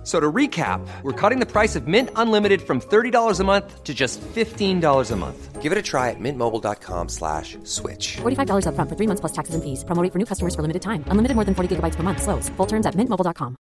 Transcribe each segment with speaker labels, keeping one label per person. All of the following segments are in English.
Speaker 1: F- So to recap, we're cutting the price of Mint Unlimited from $30 a month to just $15 a month.
Speaker 2: Give it a try at mintmobile.com slash switch.
Speaker 3: $45 upfront for three months plus taxes and fees. Promo rate for new customers for limited time. Unlimited more than 40 gigabytes per month. Slows. Full terms at mintmobile.com.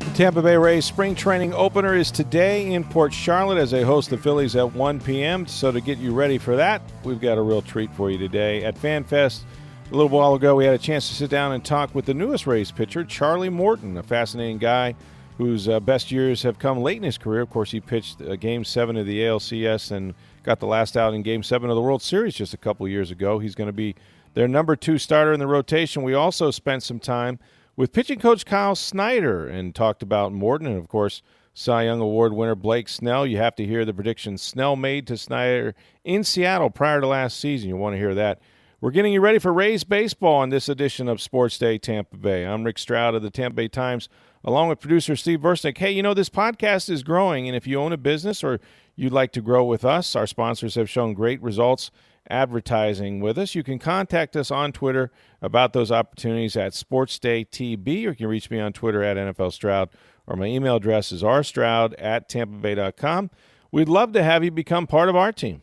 Speaker 4: The Tampa Bay Rays spring training opener is today in Port Charlotte as they host the Phillies at 1 p.m. So to get you ready for that, we've got a real treat for you today. At FanFest, a little while ago, we had a chance to sit down and talk with the newest Rays pitcher, Charlie Morton, a fascinating guy whose uh, best years have come late in his career. Of course, he pitched uh, Game 7 of the ALCS and got the last out in Game 7 of the World Series just a couple years ago. He's going to be their number two starter in the rotation. We also spent some time with pitching coach Kyle Snyder and talked about Morton and, of course, Cy Young Award winner Blake Snell. You have to hear the prediction Snell made to Snyder in Seattle prior to last season. You want to hear that. We're getting you ready for Rays baseball on this edition of Sports Day Tampa Bay. I'm Rick Stroud of the Tampa Bay Times, along with producer Steve Versnick. Hey, you know, this podcast is growing, and if you own a business or you'd like to grow with us, our sponsors have shown great results advertising with us. You can contact us on Twitter about those opportunities at SportsDayTB, or you can reach me on Twitter at NFL Stroud, or my email address is rstroud at tampabay.com. We'd love to have you become part of our team.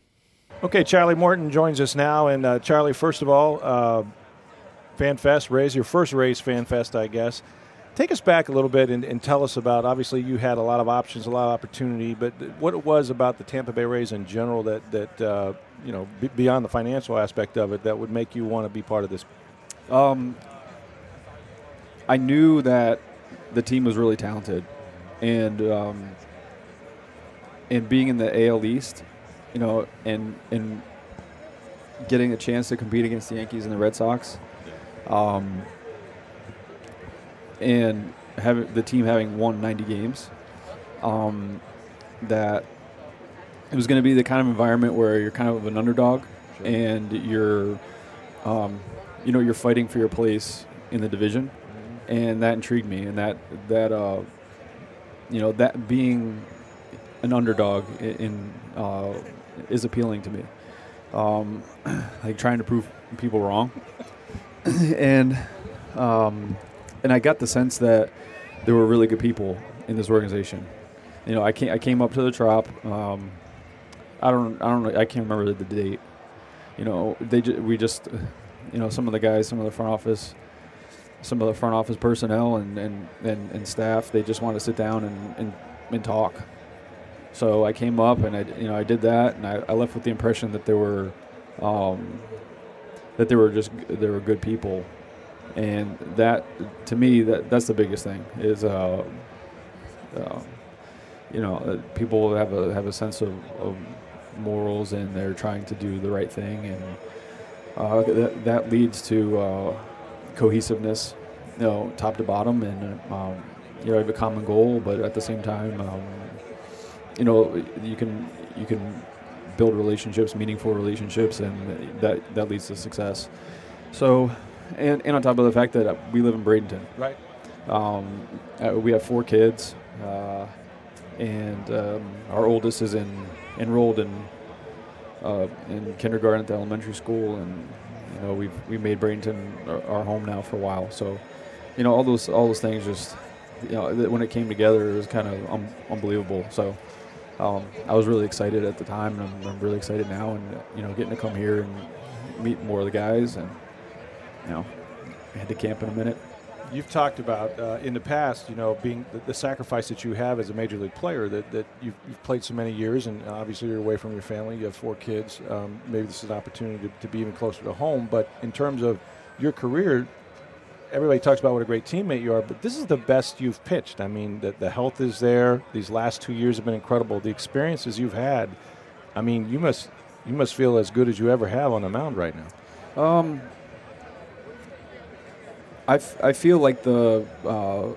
Speaker 4: Okay, Charlie Morton joins us now. And uh, Charlie, first of all, uh, FanFest, Rays, your first Rays FanFest, I guess. Take us back a little bit and, and tell us about. Obviously, you had a lot of options, a lot of opportunity, but what it was about the Tampa Bay Rays in general that that uh, you know b- beyond the financial aspect of it that would make you want to be part of this.
Speaker 5: Um, I knew that the team was really talented, and um, and being in the AL East, you know, and and getting a chance to compete against the Yankees and the Red Sox, um, and having the team having won 90 games, um, that it was going to be the kind of environment where you're kind of an underdog, and you're, um, you know, you're fighting for your place in the division, and that intrigued me, and that that uh, you know that being an underdog in uh, is appealing to me. Um, like trying to prove people wrong, and um, and I got the sense that there were really good people in this organization. You know, I came I came up to the trop. Um, I don't I don't I can't remember the date. You know, they ju- we just you know some of the guys, some of the front office, some of the front office personnel and and, and, and staff, they just wanted to sit down and, and, and talk. So I came up and I you know I did that and I, I left with the impression that there were um, that they were just they were good people, and that to me that that's the biggest thing is uh, uh, you know uh, people have a have a sense of, of morals and they're trying to do the right thing and uh, that that leads to uh, cohesiveness, you know, top to bottom and um, you know have a common goal, but at the same time. Um, you know you can you can build relationships meaningful relationships and that that leads to success. So and, and on top of the fact that uh, we live in bradenton.
Speaker 4: Right.
Speaker 5: um, uh, we have four kids uh, and um, our oldest is in enrolled in uh, in kindergarten at the elementary school and you know we've we made bradenton our, our home now for a while. So you know all those all those things just you know when it came together it was kind of um, unbelievable. So um, I was really excited at the time, and I'm, I'm really excited now. And you know, getting to come here and meet more of the guys, and you know, head to camp in a minute.
Speaker 4: You've talked about uh, in the past, you know, being the, the sacrifice that you have as a major league player. That, that you've, you've played so many years, and obviously you're away from your family. You have four kids. Um, maybe this is an opportunity to, to be even closer to home. But in terms of your career, everybody talks about what a great teammate you are, but this is the best you've pitched. I mean, the, the health is there. These last two years have been incredible. The experiences you've had, I mean, you must you must feel as good as you ever have on the mound right now.
Speaker 5: Um, I, f- I feel like the uh,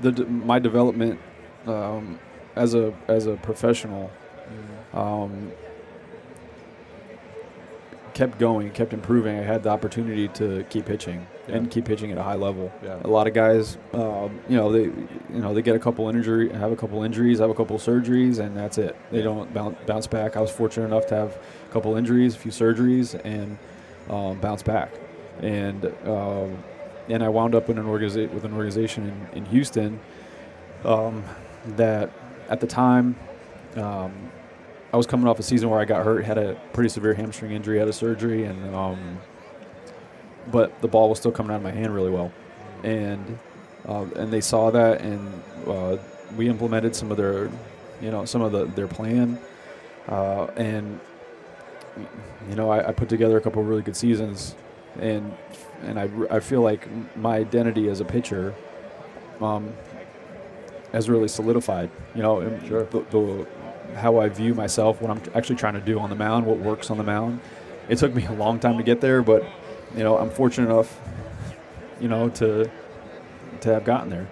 Speaker 5: the d- my development um, as a as a professional um, kept going, kept improving, I had the opportunity to keep pitching
Speaker 4: Yeah.
Speaker 5: and keep pitching at a high level.
Speaker 4: Yeah.
Speaker 5: A lot of guys, um, you know, they you know they get a couple injury, have a couple injuries, have a couple surgeries, and that's it. They don't bounce, bounce back. I was fortunate enough to have a couple injuries, a few surgeries, and um, bounce back. And um, and I wound up in an organiza- with an organization in, in Houston um, that at the time um, I was coming off a season where I got hurt, had a pretty severe hamstring injury, had a surgery, and um, but the ball was still coming out of my hand really well, and uh, and they saw that, and uh, we implemented some of their, you know, some of the their plan, uh, and you know, I, I put together a couple of really good seasons, and and I, I feel like my identity as a pitcher um, has really solidified. You know, and the, the, how I view myself, what I'm actually trying to do on the mound, what works on the mound. It took me a long time to get there, but you know, I'm fortunate enough, you know, to to have gotten there.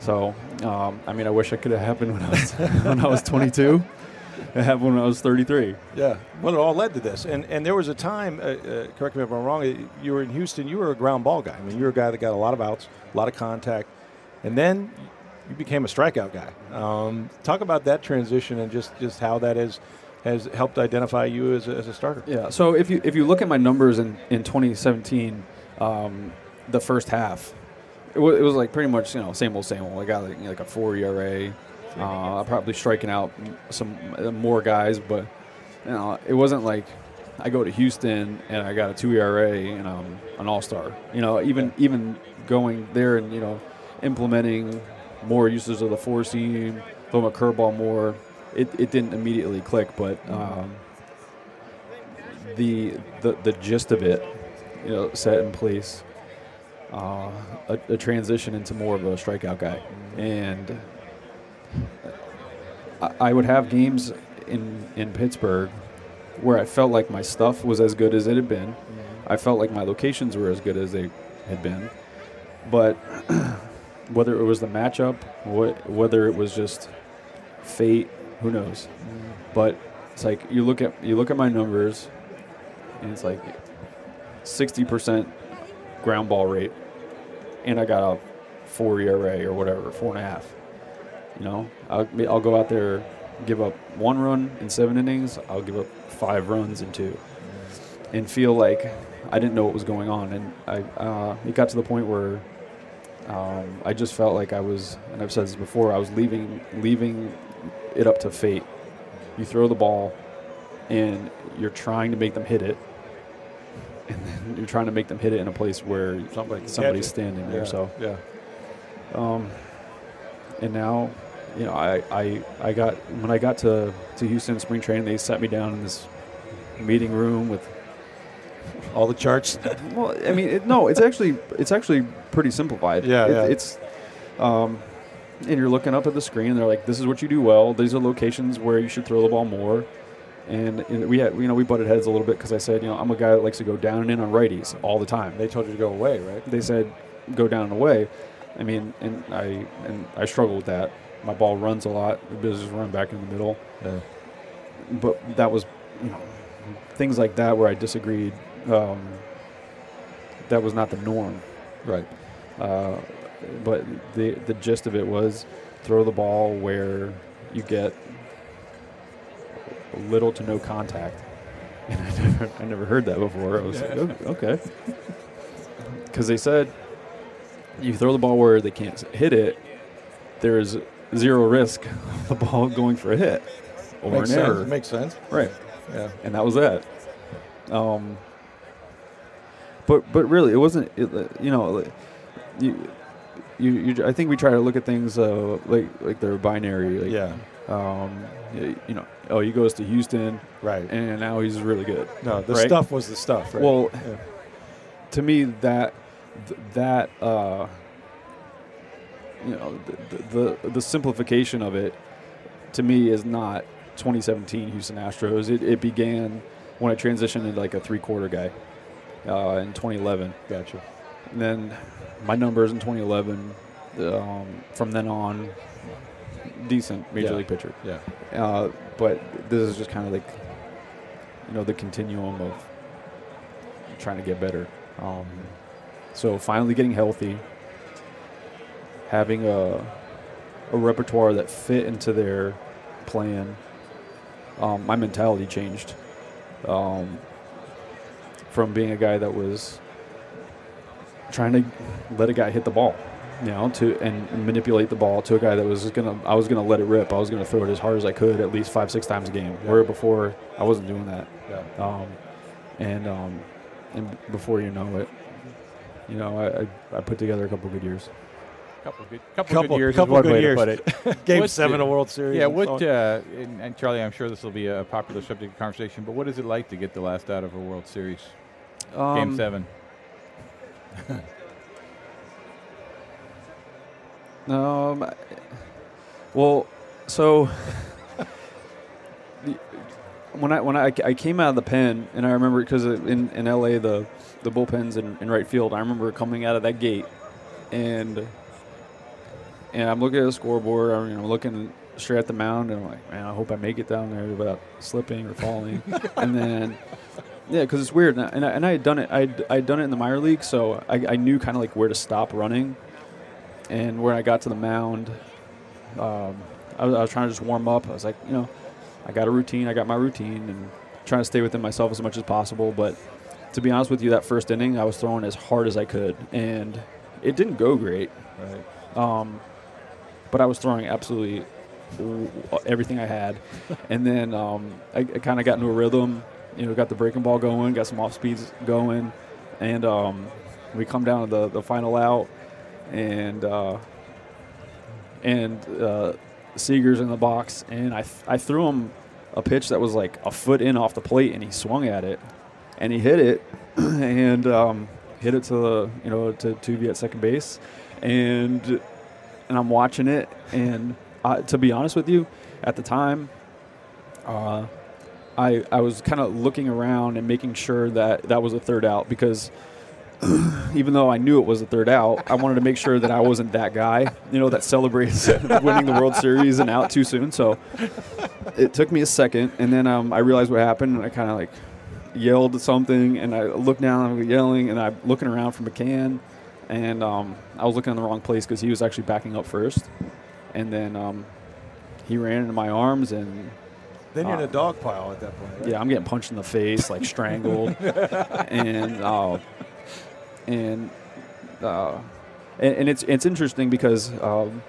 Speaker 5: So, um, I mean, I wish it could have happened when I was when I was 22. It happened when I was 33.
Speaker 4: Yeah. Well, it all led to this, and and there was a time. Uh, uh, correct me if I'm wrong. uh, You were in Houston. You were a ground ball guy. I mean, you were a guy that got a lot of outs, a lot of contact, and then you became a strikeout guy. Um, talk about that transition and just just how that is has helped identify you as a, as a starter.
Speaker 5: Yeah. So if you if you look at my numbers in in 2017, um, the first half, it, wa it was like pretty much you know same old same old. I got like, you know, like a four ERA. Uh, I'm probably striking out some uh, more guys, but you know it wasn't like I go to Houston and I got a two ERA and I'm an all star. You know even even going there and you know implementing more uses of the four seam, throwing a curveball more. It, it didn't immediately click, but um, the, the the gist of it, you know, set in place. Uh, a, a transition into more of a strikeout guy, and I, I would have games in in Pittsburgh where I felt like my stuff was as good as it had been. I felt like my locations were as good as they had been, but whether it was the matchup, wh- whether it was just fate, who knows? But it's like you look at you look at my numbers, and it's like sixty percent ground ball rate, and I got a four ERA or whatever, four and a half. You know, I'll, I'll go out there, give up one run in seven innings. I'll give up five runs in two, and feel like I didn't know what was going on. And I, uh, it got to the point where um, I just felt like I was, and I've said this before, I was leaving leaving it up to fate. You throw the ball, and you're trying to make them hit it, and then you're trying to make them hit it in a place where
Speaker 4: Somebody
Speaker 5: somebody's standing there.
Speaker 4: Yeah.
Speaker 5: So,
Speaker 4: yeah.
Speaker 5: um, and now, you know, I, I I got when I got to to Houston spring training, they sat me down in this meeting room with
Speaker 4: All the charts.
Speaker 5: well, I mean, it, no, it's actually it's actually pretty simplified.
Speaker 4: Yeah,
Speaker 5: It-
Speaker 4: yeah.
Speaker 5: It's, um, and you're looking up at the screen. And they're like, "This is what you do well. These are locations where you should throw the ball more." And, and we had, you know, we butted heads a little bit because I said, you know, I'm a guy that likes to go down and in on righties all the time.
Speaker 4: They told you to go away, right?
Speaker 5: They said, go down and away. I mean, and I and I struggle with that. My ball runs a lot. Just run back in the middle
Speaker 4: Yeah.
Speaker 5: but that was you know things like that where I disagreed. Um, that was not the norm.
Speaker 4: Right.
Speaker 5: Uh, but the the gist of it was throw the ball where you get little to no contact. And I never, I never heard that before. I was like, "Oh, okay. Because they said you throw the ball where they can't hit it, there is zero risk of the ball going for a hit or
Speaker 4: Makes
Speaker 5: an
Speaker 4: sense.
Speaker 5: error.
Speaker 4: Makes sense.
Speaker 5: Right
Speaker 4: Yeah.
Speaker 5: and that was that. Um, but but really, it wasn't. It, you know, you, you, you. I think we try to look at things uh, like like they're binary. Like,
Speaker 4: Yeah.
Speaker 5: Um, you know, oh, he goes to Houston,
Speaker 4: Right.
Speaker 5: and now he's really good.
Speaker 4: no, the
Speaker 5: right?
Speaker 4: stuff was the stuff. Right?
Speaker 5: Well,
Speaker 4: Yeah.
Speaker 5: to me, that th- that uh, you know, the, the the simplification of it to me is not 2017 Houston Astros. It, it began when I transitioned into like a three quarter guy uh, in 2011.
Speaker 4: gotcha.
Speaker 5: And then my numbers in 2011, um, from then on, decent major
Speaker 4: Yeah.
Speaker 5: league pitcher.
Speaker 4: Yeah.
Speaker 5: Uh, but this is just kind of like, you know, the continuum of trying to get better. Um, so finally getting healthy, having a a repertoire that fit into their plan. Um, my mentality changed um, from being a guy that was trying to let a guy hit the ball, you know, to and manipulate the ball to a guy that was gonna. I was gonna let it rip. I was gonna throw it as hard as I could, at least five, six times a game. Where before I wasn't doing that.
Speaker 4: Yeah.
Speaker 5: Um, and um, and before you know it, you know, I, I, I put together a couple good years.
Speaker 6: Couple good, couple,
Speaker 4: Couple-
Speaker 6: good years.
Speaker 4: couple
Speaker 6: is one
Speaker 4: good
Speaker 6: way
Speaker 4: years.
Speaker 6: to put it.
Speaker 4: Game
Speaker 6: What's
Speaker 4: seven
Speaker 6: the-
Speaker 4: of World Series.
Speaker 6: Yeah,
Speaker 4: and
Speaker 6: what? Uh, and, and Charlie, I'm sure this will be a popular subject of conversation. But what is it like to get the last out of a World Series? Game
Speaker 5: Um,
Speaker 6: seven.
Speaker 5: Um, well, so when I when I, I came out of the pen, and I remember because in in LA the the bullpens in, in right field, I remember coming out of that gate, and and I'm looking at the scoreboard, I'm you know, looking straight at the mound, and I'm like, man, I hope I make it down there without slipping or falling, and then. Yeah, because it's weird, and I, and I, and I had done it. I'd, I'd done it in the minor league, so I, I knew kind of like where to stop running, and when I got to the mound, um, I, was, I was trying to just warm up. I was like, you know, I got a routine. I got my routine, and trying to stay within myself as much as possible. But to be honest with you, that first inning, I was throwing as hard as I could, and it didn't go great.
Speaker 4: Right.
Speaker 5: Um, but I was throwing absolutely everything I had, and then um, I, I kind of got into a rhythm. You know, got the breaking ball going, got some off speeds going, and um, we come down to the, the final out, and uh, and uh, Seager's in the box, and I th- I threw him a pitch that was like a foot in off the plate, and he swung at it, and he hit it, and um, hit it to the you know to Tuvi at second base, and and I'm watching it, and uh, to be honest with you, at the time, uh, I I was kind of looking around and making sure that that was a third out because even though I knew it was a third out, I wanted to make sure that I wasn't that guy, you know, that celebrates winning the World Series and out too soon. So it took me a second, and then um, I realized what happened, and I kind of like yelled something, and I looked down, and I'm yelling, and I'm looking around for McCann, and um, I was looking in the wrong place because he was actually backing up first, and then um, he ran into my arms, and
Speaker 4: Then you're in
Speaker 5: Uh,
Speaker 4: a dog pile at that point. Right?
Speaker 5: yeah, I'm getting punched in the face, like strangled, and uh, and, uh, and and it's it's interesting because um,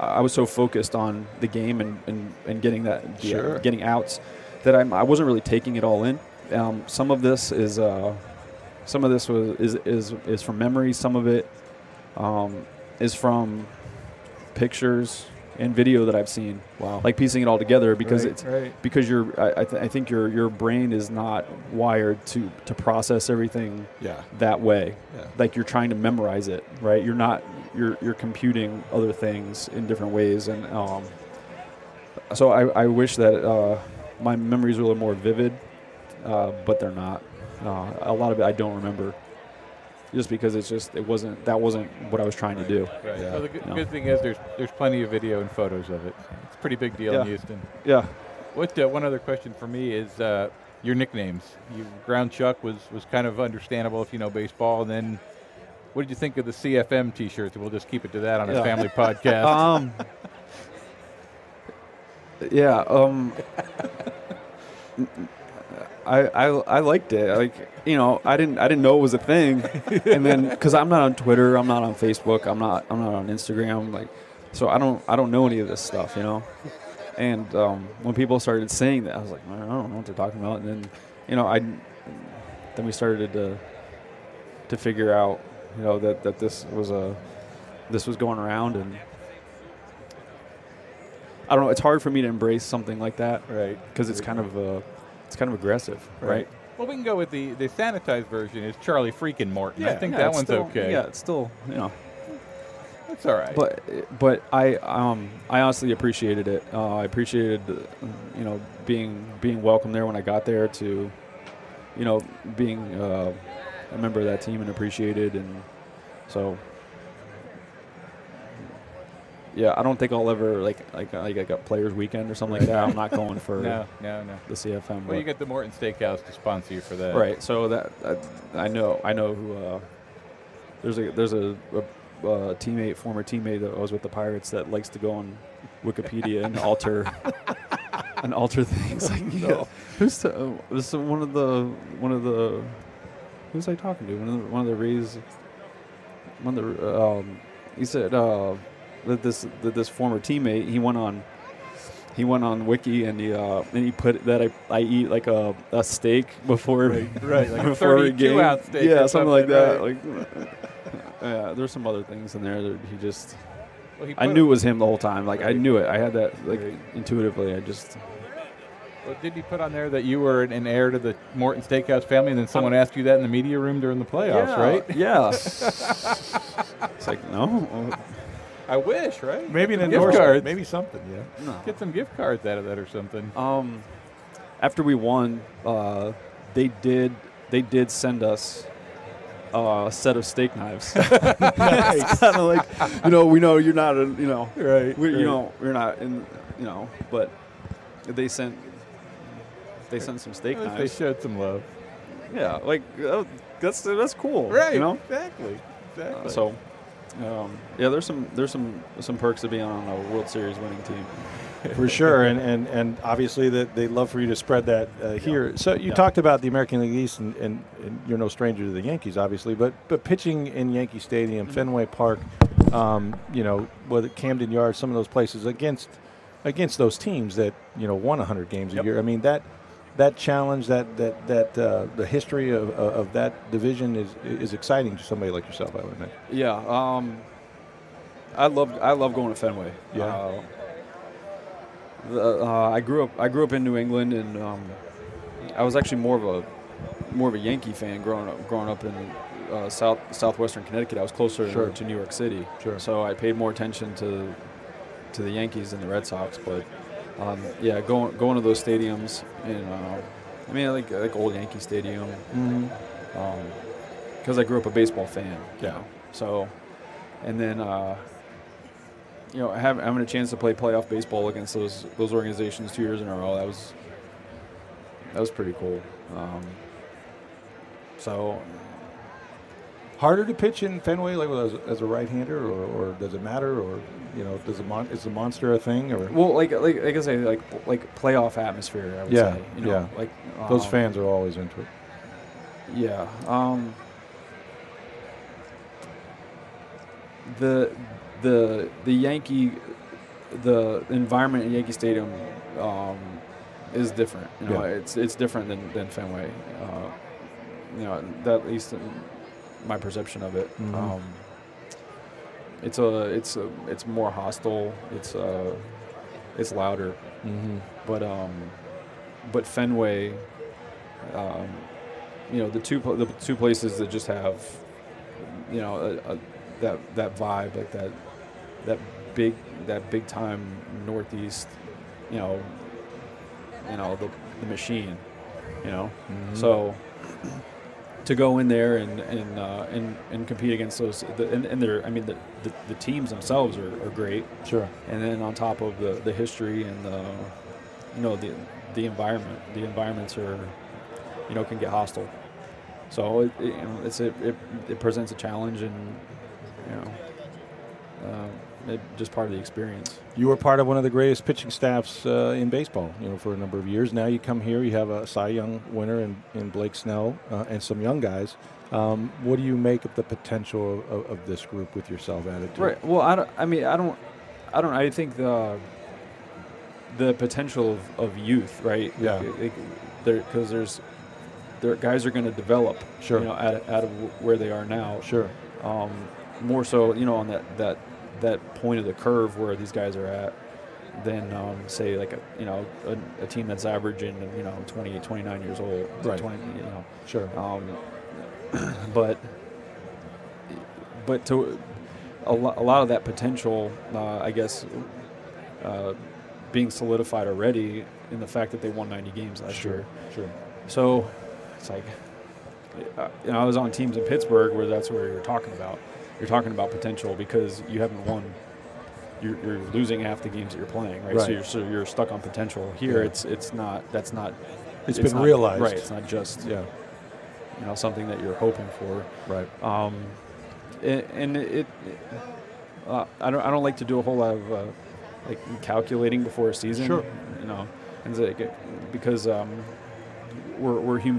Speaker 5: I I was so focused on the game and, and, and getting that the, uh,
Speaker 4: Sure.
Speaker 5: getting outs that I'm, I wasn't really taking it all in. Um, some of this is uh, some of this was is, is is from memory. Some of it um, is from pictures and video that I've seen.
Speaker 4: Wow.
Speaker 5: Like piecing it all together because
Speaker 4: Right,
Speaker 5: it's
Speaker 4: right.
Speaker 5: because you're I, I, th- I think your your brain is not wired to to process everything
Speaker 4: Yeah.
Speaker 5: that way
Speaker 4: Yeah.
Speaker 5: like you're trying to memorize it right you're not you're you're computing other things in different ways and um so I, I wish that uh, my memories were a little more vivid uh, but they're not uh, a lot of it I don't remember just because it's just it wasn't that wasn't what I was trying to do
Speaker 6: Right.
Speaker 4: Yeah.
Speaker 6: Well, the good,
Speaker 5: No.
Speaker 6: good thing is there's there's plenty of video and photos of it. It's a pretty big deal in Houston.
Speaker 5: yeah
Speaker 6: What uh, one other question for me is uh, your nicknames. You, Ground Chuck was was kind of understandable if you know baseball. And then, what did you think of the CFM T-shirts? We'll just keep it to that on a
Speaker 5: Yeah.
Speaker 6: family podcast.
Speaker 5: Um. Yeah. Um. I, I I liked it. Like you know, I didn't I didn't know it was a thing, and then because I'm not on Twitter, I'm not on Facebook, I'm not I'm not on Instagram. Like, so I don't I don't know any of this stuff. You know, and um, when people started saying that, I was like, I don't know what they're talking about. And then you know, I then we started to to figure out you know that that this was a this was going around and I don't know. It's hard for me to embrace something like that,
Speaker 4: Right.
Speaker 5: Because it's kind of uh, it's kind of aggressive, right?
Speaker 6: well, we can go with the the sanitized version. Is Charlie freaking Morton?
Speaker 4: Yeah, I
Speaker 6: think
Speaker 5: Yeah,
Speaker 6: that one's
Speaker 5: still-
Speaker 6: okay.
Speaker 5: Yeah, it's still you know,
Speaker 6: It's all right.
Speaker 5: but but I um I honestly appreciated it. Uh, I appreciated you know being being welcome there when I got there to, you know, being uh, a member of that team and appreciated and so. Yeah, I don't think I'll ever like like like a players weekend or something like that. I'm not going for
Speaker 6: No, no, no.
Speaker 5: the CFM.
Speaker 6: Well, you get the Morton Steakhouse to sponsor you for that.
Speaker 5: right. So that, that I know I know who. Uh, there's a there's a, a, uh teammate, former teammate that was with the Pirates that likes to go on Wikipedia and alter and alter things. Like, yeah. who's the, uh, this is one of the one of the who's I talking to? One of the, one of the Rays. One of the um, he said uh, that this that this former teammate he went on he went on wiki and he uh, and he put that I, I eat like a, a steak before
Speaker 6: right, like a
Speaker 5: before
Speaker 6: 32
Speaker 5: game.
Speaker 6: ounce steak
Speaker 5: yeah
Speaker 6: or
Speaker 5: something like that
Speaker 6: something,
Speaker 5: like yeah there's some other things in there that he just
Speaker 6: Well, he
Speaker 5: I knew it was him the whole time like I knew it I had that like
Speaker 6: Right.
Speaker 5: intuitively I just
Speaker 6: Well, did he put on there that you were an, an heir to the Morton Steakhouse family, and then someone asked you that in the media room during the playoffs,
Speaker 5: yeah,
Speaker 6: right?
Speaker 5: yeah it's like no
Speaker 6: I wish, right?
Speaker 4: Maybe an
Speaker 6: Gift
Speaker 4: endorsement. Maybe something. Yeah.
Speaker 5: no
Speaker 6: Get some gift cards out of that or something.
Speaker 5: Um, after we won, uh, they did they did send us uh, a set of steak knives. kind of like, you know, we know you're not, a, you know,
Speaker 6: Right,
Speaker 5: We,
Speaker 6: right.
Speaker 5: You know, we're not in, you know, but they sent they sent some steak knives.
Speaker 6: they showed some love.
Speaker 5: Yeah, like uh, that's that's cool,
Speaker 6: Right.
Speaker 5: You know,
Speaker 6: Exactly. Exactly.
Speaker 5: Uh, so. Um, yeah, there's some there's some some perks to being on a World Series winning team.
Speaker 4: for sure, and, and, and obviously that they'd love for you to spread that uh, here. So you
Speaker 5: Yeah.
Speaker 4: talked about the American League East, and, and, and you're no stranger to the Yankees, obviously, but but pitching in Yankee Stadium,
Speaker 5: Mm-hmm.
Speaker 4: Fenway Park, um, you know, whether Camden Yards, some of those places against against those teams that you know won 100 games a year. I mean that that challenge, that that that uh, the history of, of that division is is exciting to somebody like yourself, I would imagine.
Speaker 5: Yeah, um, I love I love going to Fenway.
Speaker 4: Yeah.
Speaker 5: Uh, the, uh, I grew up I grew up in New England, and um, I was actually more of a more of a Yankee fan growing up growing up in uh, south southwestern Connecticut. I was closer
Speaker 4: Sure.
Speaker 5: to New York City,
Speaker 4: Sure.
Speaker 5: so I paid more attention to to the Yankees than the Red Sox. But um, yeah, going going to those stadiums, and uh, I mean like like old Yankee Stadium, because I grew up a baseball fan. you
Speaker 4: Yeah.
Speaker 5: know. So, and then uh, you know, having, having a chance to play playoff baseball against those those organizations two years in a row that was that was pretty cool. Um, so,
Speaker 4: harder to pitch in Fenway, like as, as a right-hander, or, or does it matter, or you know, does the mon- is the monster a thing, or
Speaker 5: well, like like like I say, like like playoff atmosphere. I would
Speaker 4: Yeah,
Speaker 5: say, you know,
Speaker 4: yeah.
Speaker 5: like
Speaker 4: those
Speaker 5: um,
Speaker 4: fans are always into it.
Speaker 5: Yeah. Um, the the the Yankee the environment at Yankee Stadium um, is different. You know,
Speaker 4: Yeah.
Speaker 5: it's it's different than, than Fenway. Uh, you know, that at least in my perception of it.
Speaker 4: Mhm.
Speaker 5: Um, it's a it's a it's more hostile. It's uh it's louder.
Speaker 4: Mm-hmm.
Speaker 5: But um, but Fenway, um, you know, the two the two places that just have, you know, a, a, that that vibe, like that that big that big time Northeast, you know, you know the the machine, you know, so. To go in there and and uh, and, and compete against those, the, and, and they're, I mean, the, the, the teams themselves are, are great
Speaker 4: Sure.
Speaker 5: and then on top of the, the history and the you know the the environment the environments are you know can get hostile so it, it, you know it's it, it, it presents a challenge and you know um, it, just part of the experience
Speaker 4: You were part of one of the greatest pitching staffs uh, in baseball, you know, for a number of years. Now you come here, you have a Cy Young winner in, in Blake Snell uh, and some young guys. Um, what do you make of the potential of, of, this group with yourself added to it?
Speaker 5: right well I don't I mean I don't I don't I think the the potential of, of youth right
Speaker 4: Yeah.
Speaker 5: because there's there guys are going to develop
Speaker 4: Sure.
Speaker 5: you know out, of- out of where they are now
Speaker 4: Sure.
Speaker 5: um, more so, you know, on that that that point of the curve where these guys are at, than um, say like a you know a, a team that's averaging you know 28, 29 years old,
Speaker 4: Right.
Speaker 5: 20, you know,
Speaker 4: Sure.
Speaker 5: um, but but to a, lo- a lot of that potential, uh, I guess, uh, being solidified already in the fact that they won 90 games last year.
Speaker 4: Sure.
Speaker 5: So it's like, uh, you know, I was on teams in Pittsburgh where that's where you're talking about. You're talking about potential because you haven't won you're, you're losing half the games that you're playing, right?
Speaker 4: Right.
Speaker 5: So you're so you're stuck on potential. Here,
Speaker 4: Yeah.
Speaker 5: it's it's not. That's not.
Speaker 4: It's been
Speaker 5: not-
Speaker 4: realized.
Speaker 5: right? It's not just
Speaker 4: Yeah.
Speaker 5: you know something that you're hoping for.
Speaker 4: Right.
Speaker 5: Um, and, and it, uh, I don't I don't like to do a whole lot of uh, like calculating before a season.
Speaker 4: Sure.
Speaker 5: You know, and it because um, we're we're human.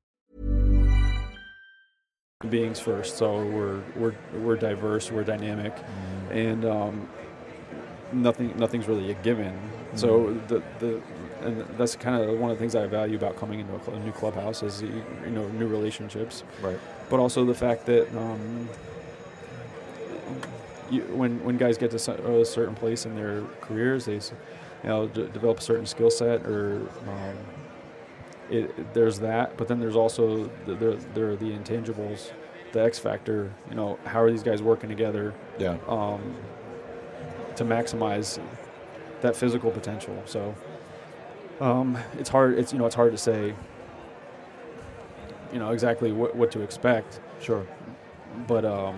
Speaker 5: Beings first. So we're we're we're diverse, we're dynamic, and um, nothing nothing's really a given. So the the and that's kind of one of the things I value about coming into a, cl- a new clubhouse is you, you know new relationships,
Speaker 4: Right.
Speaker 5: but also the fact that. Um, you, when when guys get to a certain place in their careers, they, you know, d- develop a certain skill set, or um, it, there's that. But then there's also the, there there are the intangibles, the X factor. You know, how are these guys working together
Speaker 4: Yeah.
Speaker 5: um, to maximize that physical potential? So um, it's hard. It's you know it's hard to say. You know exactly what what to expect
Speaker 4: Sure.
Speaker 5: but um,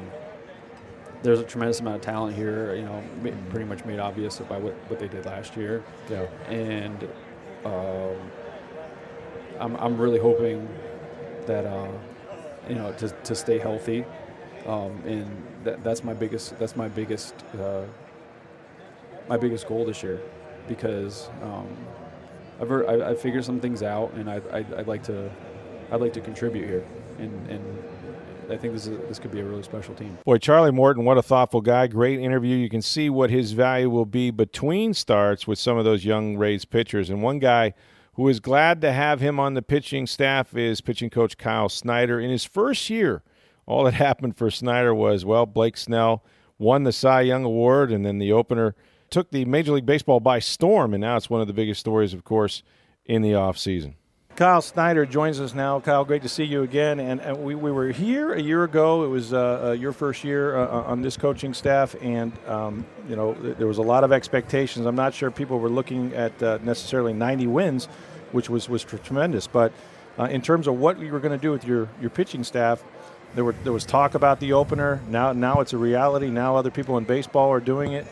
Speaker 5: there's a tremendous amount of talent here. You know, ma- pretty much made obvious by what, what they did last year,
Speaker 4: Yeah.
Speaker 5: and um, I'm I'm really hoping that uh, you know to to stay healthy, um, and that that's my biggest that's my biggest uh, my biggest goal this year, because um, I've heard, I, I figured some things out, and I, I I'd like to I'd like to contribute here, and and I think this is this could be a really special team.
Speaker 4: Boy, Charlie Morton, what a thoughtful guy. Great interview. You can see what his value will be between starts with some of those young Rays pitchers. And one guy who is glad to have him on the pitching staff is pitching coach Kyle Snyder. In his first year, all that happened for Snyder was, well, Blake Snell won the Cy Young Award, and then the opener took the Major League Baseball by storm. And now it's one of the biggest stories, of course, in the offseason. Kyle Snyder joins us now. Kyle, great to see you again. And, and we, we were here a year ago. It was uh, uh, your first year uh, on this coaching staff, and um, you know th- there was a lot of expectations. I'm not sure people were looking at uh, necessarily 90 wins, which was was tr- tremendous. But uh, in terms of what you were going to do with your, your pitching staff, there were there was talk about the opener. Now now it's a reality. Now other people in baseball are doing it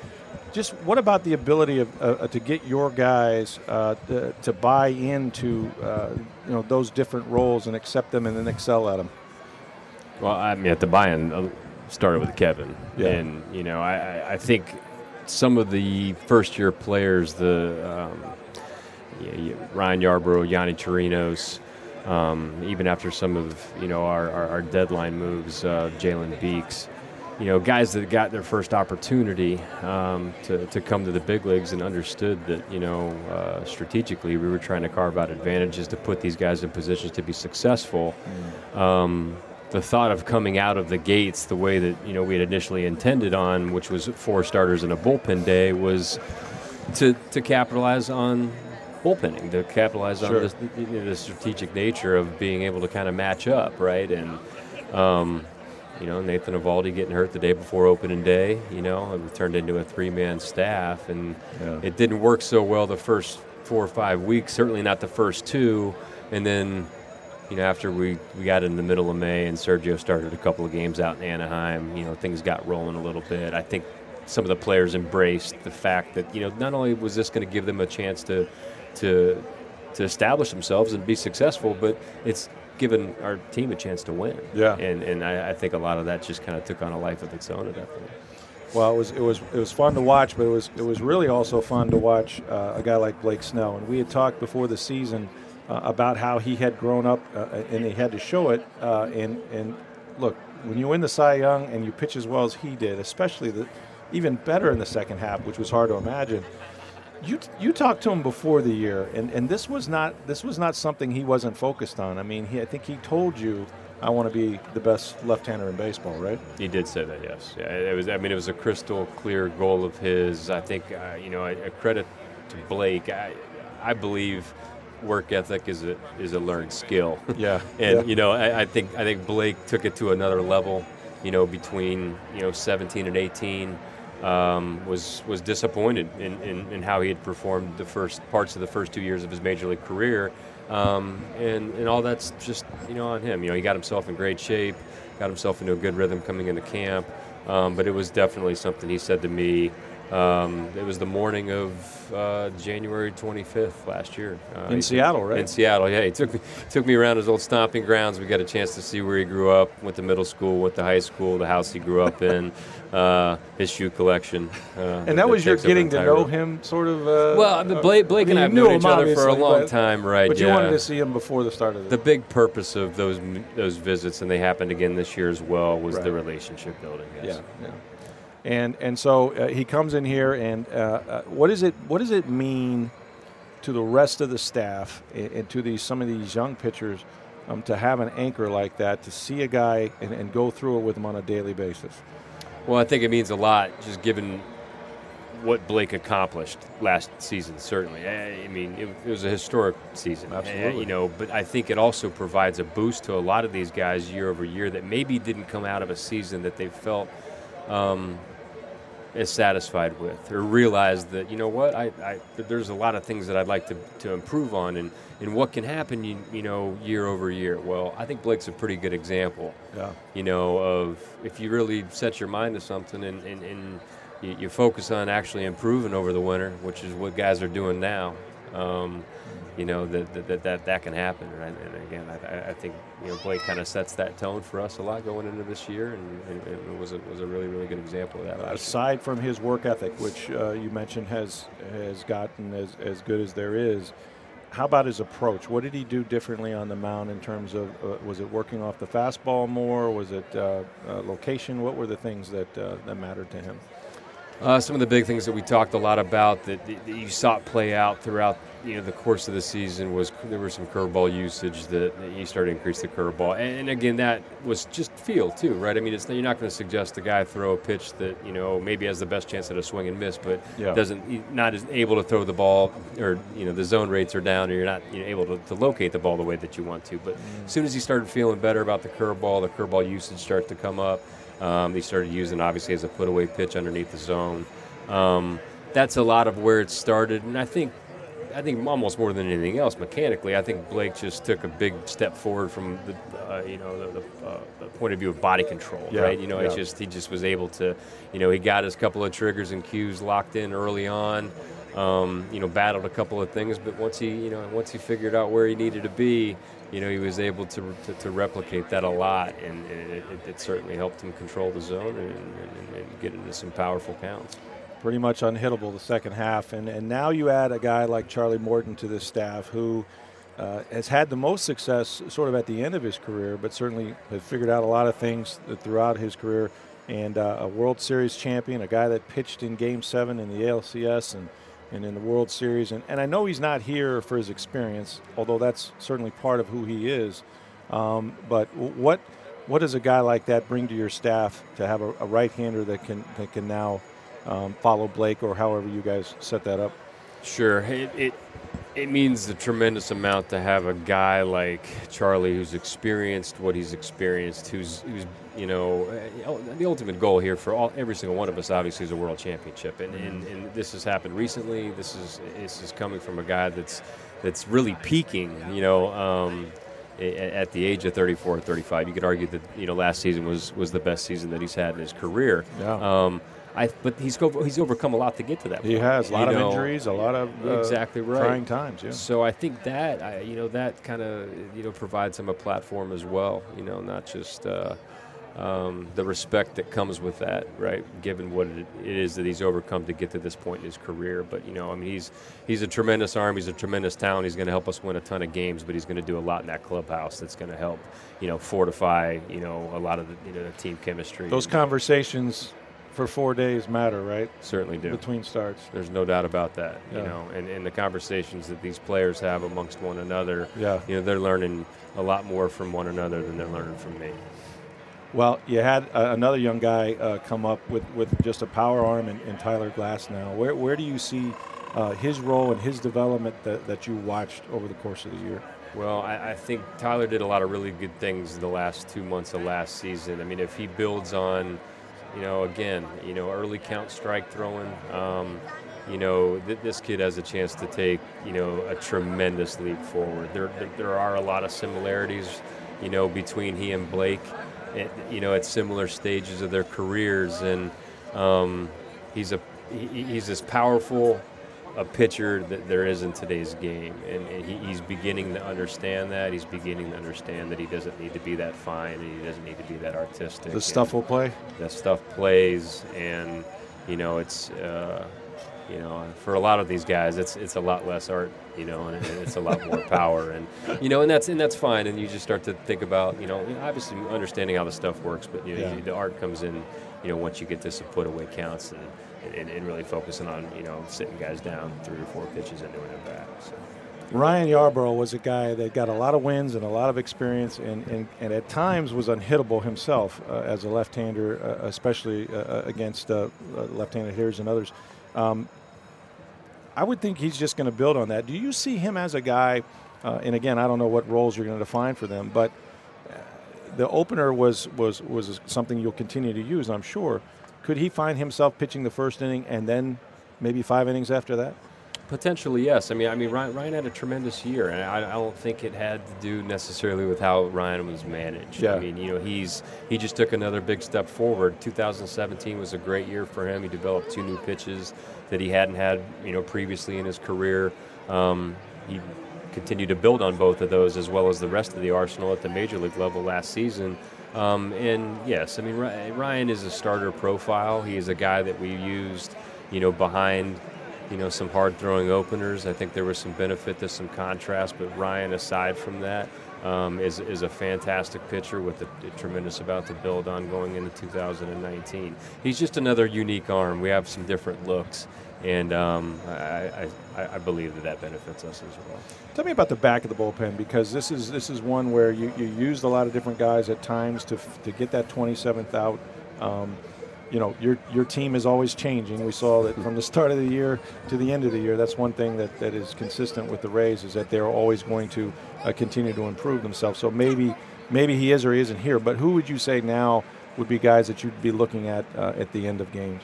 Speaker 4: just what about the ability of uh, to get your guys uh, to, to buy into uh, you know those different roles and accept them and then excel at them?
Speaker 7: Well, I mean, at the buy-in uh, started with Kevin,
Speaker 4: Yeah.
Speaker 7: and you know, I, I- think some of the first-year players, the um, yeah, Ryan Yarbrough, Yonny Chirinos, um, even after some of you know our, our, our deadline moves, uh, Jalen Beeks, you know, guys that got their first opportunity um, to, to come to the big leagues and understood that, you know, uh, strategically we were trying to carve out advantages to put these guys in positions to be successful. Um, the thought of coming out of the gates the way that, you know, we had initially intended on, which was four starters and a bullpen day, was to, to capitalize on bullpenning, to capitalize
Speaker 4: Sure.
Speaker 7: on this, you know, the strategic nature of being able to kind of match up, right? And, um, you know, Nathan Eovaldi getting hurt the day before opening day, you know, it turned into a three man staff. And
Speaker 4: Yeah.
Speaker 7: it didn't work so well the first four or five weeks, certainly not the first two. And then, you know, after we, we got in the middle of May and Sergio started a couple of games out in Anaheim, you know, things got rolling a little bit. I think some of the players embraced the fact that, you know, not only was this going to give them a chance to, to, to establish themselves and be successful, but it's given our team a chance to win.
Speaker 4: Yeah.
Speaker 7: And, and I, I think a lot of that just kind of took on a life of its own at that point.
Speaker 4: Well, it was it was it was fun to watch, but it was it was really also fun to watch uh, a guy like Blake Snell. And we had talked before the season uh, about how he had grown up uh, and he had to show it. Uh, and and look, when you win the Cy Young and you pitch as well as he did, especially the even better in the second half, which was hard to imagine. You you talked to him before the year, and, and this was not this was not something he wasn't focused on. I mean, he, I think he told you I want to be the best left-hander in baseball, right?
Speaker 7: He did say that, yes. Yeah, it was. I mean, it was a crystal clear goal of his. I think, uh, you know, a, a credit to Blake. I, I believe work ethic is a is a learned skill.
Speaker 4: Yeah,
Speaker 7: and
Speaker 4: yeah.
Speaker 7: you know, I, I think I think Blake took it to another level. You know, between you know 17 and 18. Um, was was disappointed in, in, in, how he had performed the first parts of the first two years of his major league career, um, and and all that's just you know on him. You know, he got himself in great shape, got himself into a good rhythm coming into camp, um, but it was definitely something he said to me. Um, it was the morning of uh, January 25th last year. Uh,
Speaker 4: in Seattle, right?
Speaker 7: In Seattle, yeah. He took me took me around his old stomping grounds. We got a chance to see where he grew up. Went to middle school, went to high school, the house he grew up in, uh, his shoe collection. Uh,
Speaker 4: and that was your getting to know him, sort of. Uh,
Speaker 7: Well, mean, Blake, Blake
Speaker 4: I
Speaker 7: and I have
Speaker 4: knew
Speaker 7: known each other for a long
Speaker 4: but-
Speaker 7: time, right?
Speaker 4: But you
Speaker 7: yeah.
Speaker 4: wanted to see him before the start of
Speaker 7: The
Speaker 4: the.
Speaker 7: big purpose of those those visits, and they happened again this year as well, was
Speaker 4: Right.
Speaker 7: the relationship building. Yes.
Speaker 4: Yeah, yeah. And and so uh, he comes in here, and uh, uh, what does it what does it mean to the rest of the staff and, and to these some of these young pitchers um, to have an anchor like that, to see a guy and, and go through it with him on a daily basis?
Speaker 7: Well, I think it means a lot, just given what Blake accomplished last season. Certainly, I I mean, it, it was a historic season.
Speaker 4: Absolutely.
Speaker 7: Uh, you know, but I think it also provides a boost to a lot of these guys year over year that maybe didn't come out of a season that they felt um, as satisfied with, or realize that you know what, I, I there's a lot of things that I'd like to, to improve on, and, and what can happen, you, you know, year over year. Well, I think Blake's a pretty good example
Speaker 4: Yeah.
Speaker 7: you know, of if you really set your mind to something and, and, and you, you focus on actually improving over the winter, which is what guys are doing now, um, you know, that, that, that, that, that can happen. Right? And again, I, I think, you know, Blake kind of sets that tone for us a lot going into this year and, and, and it was, a, was a really, really good example of that last year.
Speaker 4: Aside from his work ethic, which uh, you mentioned has has gotten as, as good as there is, how about his approach? What did he do differently on the mound in terms of uh, was it working off the fastball more? Was it uh, uh, location? What were the things that uh, that mattered to him?
Speaker 7: Uh, some of the big things that we talked a lot about that, that you saw play out throughout you know the course of the season was there was some curveball usage that, that you started to increase the curveball, and, and again that was just feel too, right? I mean, it's you're not going to suggest a guy throw a pitch that you know maybe has the best chance at a swing and miss, but
Speaker 4: Yeah.
Speaker 7: doesn't not as able to throw the ball, or you know the zone rates are down, or you're not you know, able to, to locate the ball the way that you want to. But as soon as he started feeling better about the curveball, the curveball usage started to come up. Um, he started using obviously as a put away pitch underneath the zone. Um, that's a lot of where it started, and I think, I think almost more than anything else, mechanically, I think Blake just took a big step forward from the, uh, you know, the, the, uh, the point of view of body control,
Speaker 4: Yeah,
Speaker 7: right? You know, it's just he just was able to, you know, he got his couple of triggers and cues locked in early on. Um, you know, battled a couple of things, but once he, you know, once he figured out where he needed to be, you know, he was able to, to, to replicate that a lot, and, and it, it, it certainly helped him control the zone and, and, and get into some powerful counts.
Speaker 4: Pretty much unhittable the second half, and and now you add a guy like Charlie Morton to this staff who. Uh, has had the most success sort of at the end of his career, but certainly has figured out a lot of things throughout his career. And uh, a World Series champion, a guy that pitched in Game 7 in the ALCS and, and in the World Series. And, and I know he's not here for his experience, although that's certainly part of who he is. Um, but what, what does a guy like that bring to your staff to have a, a right hander that can, that can now um, follow Blake or however you guys set that up?
Speaker 7: Sure, it, it it means a tremendous amount to have a guy like Charlie who's experienced what he's experienced, who's who's you know uh, the ultimate goal here for all every single one of us obviously is a world championship, and, and, and this has happened recently. This is this is coming from a guy that's that's really peaking, you know. Um, at the age of 34 or 35, you could argue that you know last season was was the best season that he's had in his career.
Speaker 4: Yeah.
Speaker 7: Um, I, but he's he's overcome a lot to get to that.
Speaker 4: He
Speaker 7: point,
Speaker 4: has a lot
Speaker 7: you
Speaker 4: of
Speaker 7: know.
Speaker 4: injuries, a lot of uh,
Speaker 7: exactly right
Speaker 4: trying times. Yeah.
Speaker 7: So I think that I, you know that kind of you know provides him a platform as well. You know, not just uh, um, the respect that comes with that, right? Given what it, it is that he's overcome to get to this point in his career. But you know, I mean, he's he's a tremendous arm. He's a tremendous talent. He's going to help us win a ton of games. But he's going to do a lot in that clubhouse. That's going to help you know fortify you know a lot of the you know the team chemistry.
Speaker 4: Those conversations for four days matter, right?
Speaker 7: Certainly do.
Speaker 4: Between starts.
Speaker 7: There's no doubt about that. You know, and, and the conversations that these players have amongst one another.
Speaker 4: Yeah.
Speaker 7: You know, they're learning a lot more from one another than they're learning from me.
Speaker 4: Well, you had uh, another young guy uh, come up with, with just a power arm in, in Tyler Glasnow. Where, where do you see uh, his role and his development that, that you watched over the course of the year?
Speaker 7: Well, I, I think Tyler did a lot of really good things the last two months of last season. I mean, if he builds on, you know, again, you know, early count strike throwing, um, you know, th- this kid has a chance to take, you know, a tremendous leap forward. There, there, there are a lot of similarities, you know, between he and Blake, at, you know, at similar stages of their careers, and um, he's a he, he's as powerful a pitcher that there is in today's game, and, and he, he's beginning to understand that. He's beginning to understand that he doesn't need to be that fine, and he doesn't need to be that artistic.
Speaker 4: The stuff will play.
Speaker 7: The stuff plays, and you know it's. Uh, you know, for a lot of these guys, it's it's a lot less art, you know, and it- it's a lot more power, and you know, and that's and that's fine. And you just start to think about, you know, obviously understanding how the stuff works, but you know,
Speaker 4: Yeah.
Speaker 7: the art comes in, you know, once you get to some put away counts and, and, and really focusing on, you know, sitting guys down three or four pitches and doing it back. So.
Speaker 4: Ryan Yarbrough was a guy that got a lot of wins and a lot of experience, and, and, and at times was unhittable himself uh, as a left-hander, uh, especially uh, against uh, uh, left-handed hitters and others. Um, I would think he's just going to build on that. Do you see him as a guy? Uh, and again, I don't know what roles you're going to define for them, but uh, the opener was was was something you'll continue to use, I'm sure. Could he find himself pitching the first inning and then maybe five innings after that?
Speaker 7: Potentially, yes. I mean, I mean, Ryan, Ryan had a tremendous year, and I, I don't think it had to do necessarily with how Ryan was managed.
Speaker 4: Yeah.
Speaker 7: I mean, you know, he's he just took another big step forward. 2017 was a great year for him. He developed two new pitches that he hadn't had, you know, previously in his career. Um, he continued to build on both of those, as well as the rest of the arsenal at the major league level last season. Um, and yes, I mean, Ryan is a starter profile. He is a guy that we used, you know, behind you know, some hard throwing openers. I think there was some benefit to some contrast, but Ryan, aside from that, um, is, is a fantastic pitcher with a, a tremendous amount to build on going into 2019. He's just another unique arm. We have some different looks, and um, I, I, I believe that that benefits us as well.
Speaker 4: Tell me about the back of the bullpen because this is this is one where you, you used a lot of different guys at times to to get that 27th out. Um, you know, your your team is always changing. We saw that from the start of the year to the end of the year. That's one thing that, that is consistent with the Rays is that they're always going to uh, continue to improve themselves. So maybe maybe he is or he isn't here. But who would you say now would be guys that you'd be looking at uh, at the end of games?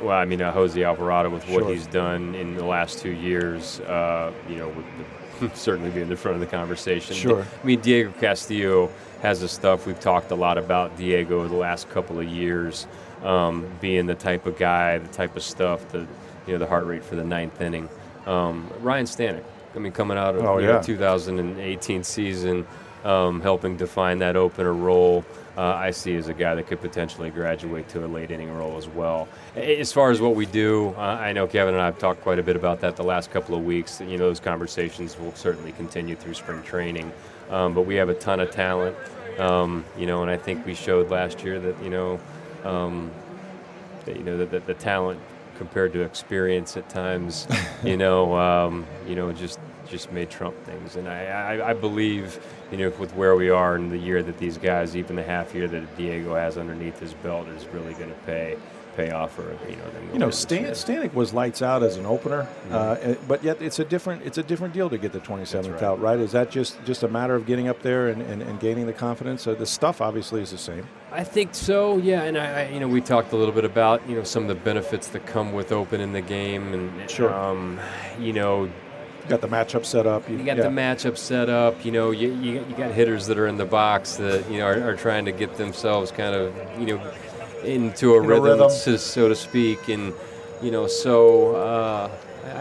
Speaker 7: Well, I mean, uh, Jose Alvarado with what
Speaker 4: Sure.
Speaker 7: he's done in the last two years, uh, you know, would certainly be in the front of the conversation.
Speaker 4: Sure.
Speaker 7: I mean, Diego Castillo has the stuff we've talked a lot about Diego the last couple of years, um, being the type of guy, the type of stuff, the you know, the heart rate for the ninth inning. Um, Ryan Stanek, I mean, coming out of
Speaker 4: Oh,
Speaker 7: know,
Speaker 4: yeah.
Speaker 7: 2018 season, um, helping define that opener role. Uh, I see as a guy that could potentially graduate to a late inning role as well. As far as what we do, uh, I know Kevin and I have talked quite a bit about that the last couple of weeks. You know, those conversations will certainly continue through spring training. Um, but we have a ton of talent, um, you know, and I think we showed last year that you know, um, that, you know, that, that the talent compared to experience at times, you know, um, you know, just just may trump things. And I, I, I believe, you know, with where we are in the year that these guys, even the half year that Diego has underneath his belt, is really going to pay pay off for you know them.
Speaker 4: You know, Stan, Stanek was lights out as an opener, uh, eh, but yet it's a different it's a different deal to get the 27th
Speaker 7: right.
Speaker 4: out, right? Is that just just a matter of getting up there and, and, and gaining the confidence? So the stuff obviously is the same.
Speaker 7: I think so, yeah. And I, I, you know, we talked a little bit about you know some of the benefits that come with opening the game, and
Speaker 4: Sure.
Speaker 7: um, you know,
Speaker 4: You got the matchup set up.
Speaker 7: You got
Speaker 4: yeah.
Speaker 7: the matchup set up. You know, you, you, you got hitters that are in the box that you know are, are trying to get themselves kind of you know into a
Speaker 4: In a
Speaker 7: rhythm,
Speaker 4: rhythm.
Speaker 7: So, so to speak, and you know, so uh,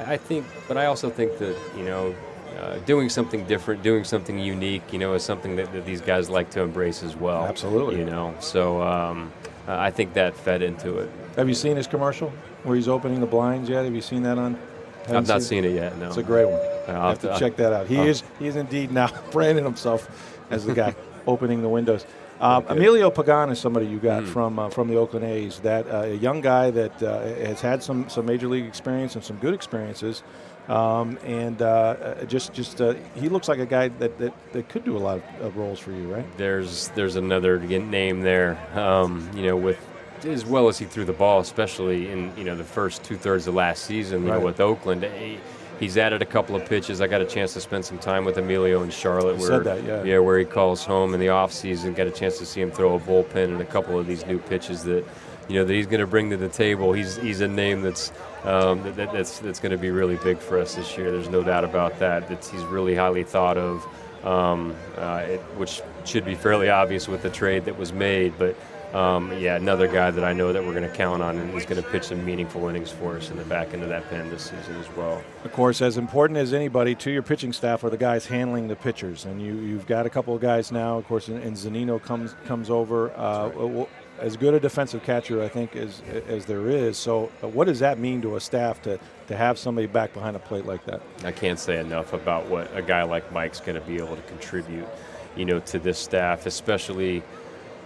Speaker 7: I, I think, but I also think that you know. Uh, doing something different, doing something unique, you know, is something that, that these guys like to embrace as well.
Speaker 4: Absolutely.
Speaker 7: You know, so um, uh, I think that fed into it.
Speaker 4: Have you seen his commercial where he's opening the blinds yet? Have you seen that on?
Speaker 7: I've not seen it yet. No,
Speaker 4: It's a great one.
Speaker 7: I'll
Speaker 4: You have to check that out. He
Speaker 7: I'll-
Speaker 4: is he is indeed now branding himself as the guy opening the windows. Um,
Speaker 7: Okay.
Speaker 4: Emilio Pagan is somebody you got
Speaker 7: Hmm.
Speaker 4: from uh, from the Oakland A's. That uh, a young guy that uh, has had some some major league experience and some good experiences, um, and uh, uh, just just uh, he looks like a guy that, that, that could do a lot of, of roles for you, right?
Speaker 7: there's there's another name there. Um, you know, with as well as he threw the ball, especially in you know the first two thirds of last season. You
Speaker 4: Right.
Speaker 7: know, with Oakland, he, he's added a couple of pitches. I got a chance to spend some time with Emilio in Charlotte.
Speaker 4: You
Speaker 7: where,
Speaker 4: said that, yeah.
Speaker 7: where he calls home in the off season. Got a chance to see him throw a bullpen and a couple of these new pitches that. You know that he's going to bring to the table. He's he's a name that's um, that, that- that's that's going to be really big for us this year. There's no doubt about that. That he's really highly thought of, um, uh, it, which should be fairly obvious with the trade that was made. But um, yeah, another guy that I know that we're going to count on, and he's going to pitch some meaningful innings for us in the back end of that pen this season as well.
Speaker 4: Of course, as important as anybody to your pitching staff are the guys handling the pitchers, and you you've got a couple of guys now. Of course, and, and Zunino comes comes over. Uh, w- as good a defensive catcher, I think, as as there is. So, uh, what does that mean to a staff to to have somebody back behind a plate like that?
Speaker 7: I can't say enough about what a guy like Mike's going to be able to contribute, you know, to this staff, especially.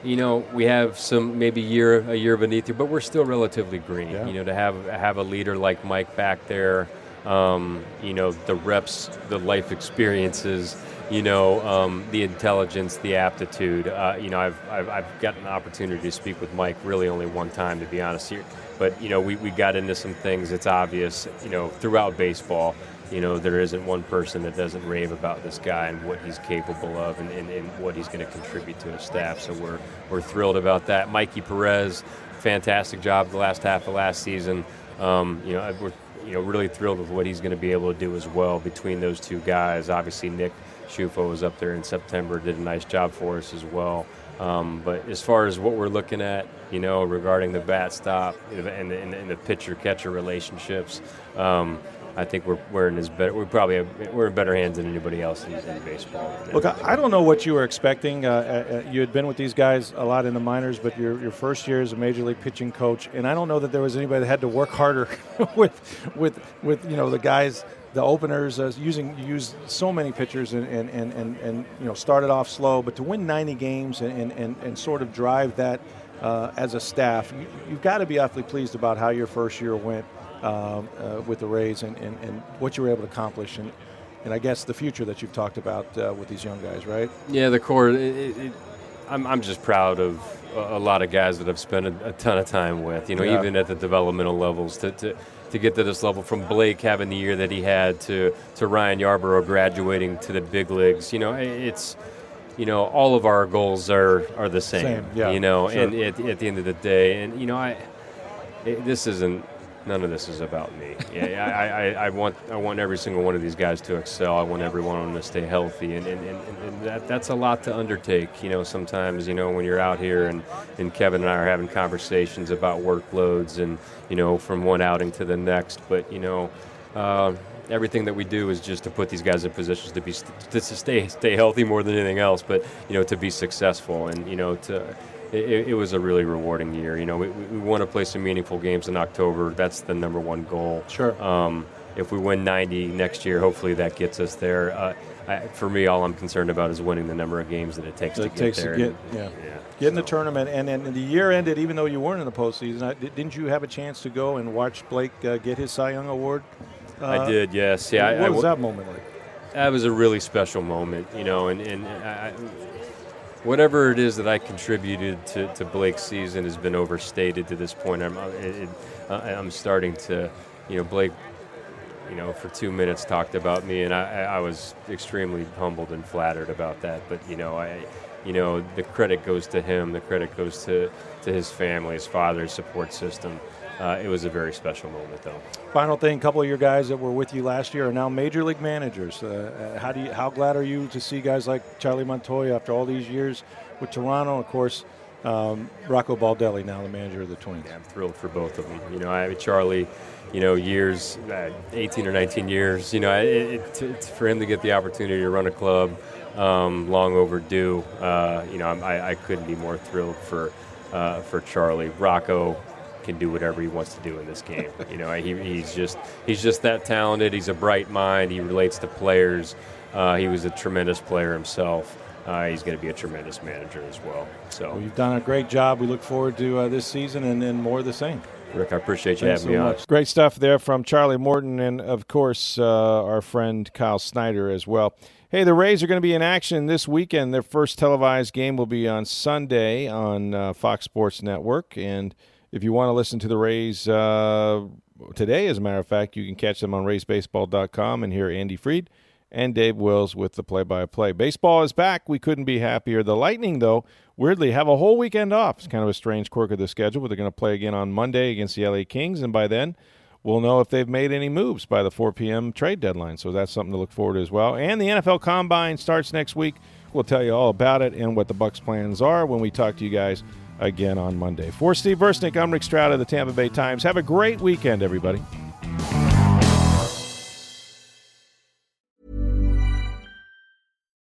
Speaker 7: You know, we have some maybe year a year beneath you, but we're still relatively green.
Speaker 4: Yeah.
Speaker 7: You know, to have have a leader like Mike back there, um, you know, the reps, the life experiences, you know, um, the intelligence, the aptitude. Uh, you know, I've, I've I've gotten an opportunity to speak with Mike really only one time, to be honest here. But you know, we, we got into some things. It's obvious, you know, throughout baseball you know, there isn't one person that doesn't rave about this guy and what he's capable of and, and, and what he's going to contribute to his staff. So we're, we're thrilled about that. Mikey Perez, fantastic job the last half of last season. Um, you know, we're you know really thrilled with what he's going to be able to do as well between those two guys. Obviously, Nick Ciuffo was up there in September, did a nice job for us as well. Um, but as far as what we're looking at, you know, regarding the backstop and, and, and the pitcher catcher relationships, um, I think we're, we're in as better. We probably have, we're in better hands than anybody else in, in baseball.
Speaker 4: Look, I, I don't know what you were expecting. Uh, uh, you had been with these guys a lot in the minors, but your, your first year as a major league pitching coach, and I don't know that there was anybody that had to work harder with with with you know the guys, the openers, uh, using so many pitchers and and, and, and and you know started off slow, but to win 90 games and and, and, and sort of drive that uh, as a staff, you, you've got to be awfully pleased about how your first year went um, uh, with the Rays and, and, and what you were able to accomplish and. And I guess the future that you've talked about uh, with these young guys, right?
Speaker 7: Yeah, the core. It, it, it, I'm, I'm just proud of a, a lot of guys that I've spent a, a ton of time with. You know,
Speaker 4: Yeah.
Speaker 7: even at the developmental levels to, to to get to this level from Blake having the year that he had to to Ryan Yarbrough graduating to the big leagues. You know, it's you know all of our goals are are the same.
Speaker 4: Same, yeah,
Speaker 7: You know,
Speaker 4: sure.
Speaker 7: and at, at the end of the day, and you know, I it, this isn't. None of this is about me. Yeah, I, I, I want I want every single one of these guys to excel. I want every one of them to stay healthy, and, and, and, and that, that's a lot to undertake. You know, sometimes you know when you're out here and, and Kevin and I are having conversations about workloads and you know from one outing to the next. But you know, uh, everything that we do is just to put these guys in positions to be to stay stay healthy more than anything else. But you know, to be successful and you know to it, it was a really rewarding year. You know, we, we want to play some meaningful games in October. That's the number one goal.
Speaker 4: Sure.
Speaker 7: Um, if we win 90 next year, hopefully that gets us there. Uh, I, for me, all I'm concerned about is winning the number of games that it takes
Speaker 4: That
Speaker 7: to
Speaker 4: it
Speaker 7: get
Speaker 4: takes to get-
Speaker 7: And-
Speaker 4: yeah.
Speaker 7: yeah.
Speaker 4: Get in the tournament, and then the year ended. Even though you weren't in the postseason, I- didn't you have a chance to go and watch Blake uh, get his Cy Young award?
Speaker 7: I
Speaker 4: Uh,
Speaker 7: did, yes. Yeah,
Speaker 4: what
Speaker 7: I
Speaker 4: was that moment like?
Speaker 7: That was a really special moment, you know, and, and I, I- whatever it is that I contributed to, to Blake's season has been overstated to this point. I'm, uh, it, uh, I'm starting to, you know, Blake, you know, for two minutes talked about me, and I, I I was extremely humbled and flattered about that. But you know, I, you know, the credit goes to him. The credit goes to, to his family, his father, his support system. Uh, it was a very special moment, though.
Speaker 4: Final thing: a couple of your guys that were with you last year are now major league managers. Uh, uh, how do you, how glad are you to see guys like Charlie Montoyo after all these years with Toronto? Of course, um, Rocco Baldelli now the manager of the Twins.
Speaker 7: I'm thrilled for both of them. You know, I have Charlie, you know, years, uh, 18 or 19 years. You know, it, it, for him to get the opportunity to run a club, um, long overdue. Uh, you know, I, I couldn't be more thrilled for uh, for Charlie. Rocco can do whatever he wants to do in this game. You know, he, he's just he's just that talented. He's a bright mind. He relates to players. Uh, he was a tremendous player himself. uh, he's going to be a tremendous manager as well. So,
Speaker 4: Well, you've done a great job. We look forward to uh, this season and then more of the same.
Speaker 7: Rick, I appreciate you
Speaker 5: Thanks
Speaker 7: having
Speaker 5: so
Speaker 7: me on.
Speaker 4: Great stuff there from Charlie Morton and, of course, uh, our friend Kyle Snyder as well. Hey, the Rays are going to be in action this weekend. Their first televised game will be on Sunday on uh, Fox Sports Network. And if you want to listen to the Rays uh, today, as a matter of fact, you can catch them on RaysBaseball.com and hear Andy Freed and Dave Wills with the play-by-play. Baseball is back. We couldn't be happier. The Lightning, though, weirdly have a whole weekend off. It's kind of a strange quirk of the schedule, but they're going to play again on Monday against the LA Kings, and by then we'll know if they've made any moves by the 4 p.m. trade deadline. So that's something to look forward to as well. And the NFL Combine starts next week. We'll tell you all about it and what the Bucs' plans are when we talk to you guys again on Monday. For Steve Versnick, I'm Rick Stroud of the Tampa Bay Times. Have a great weekend, everybody.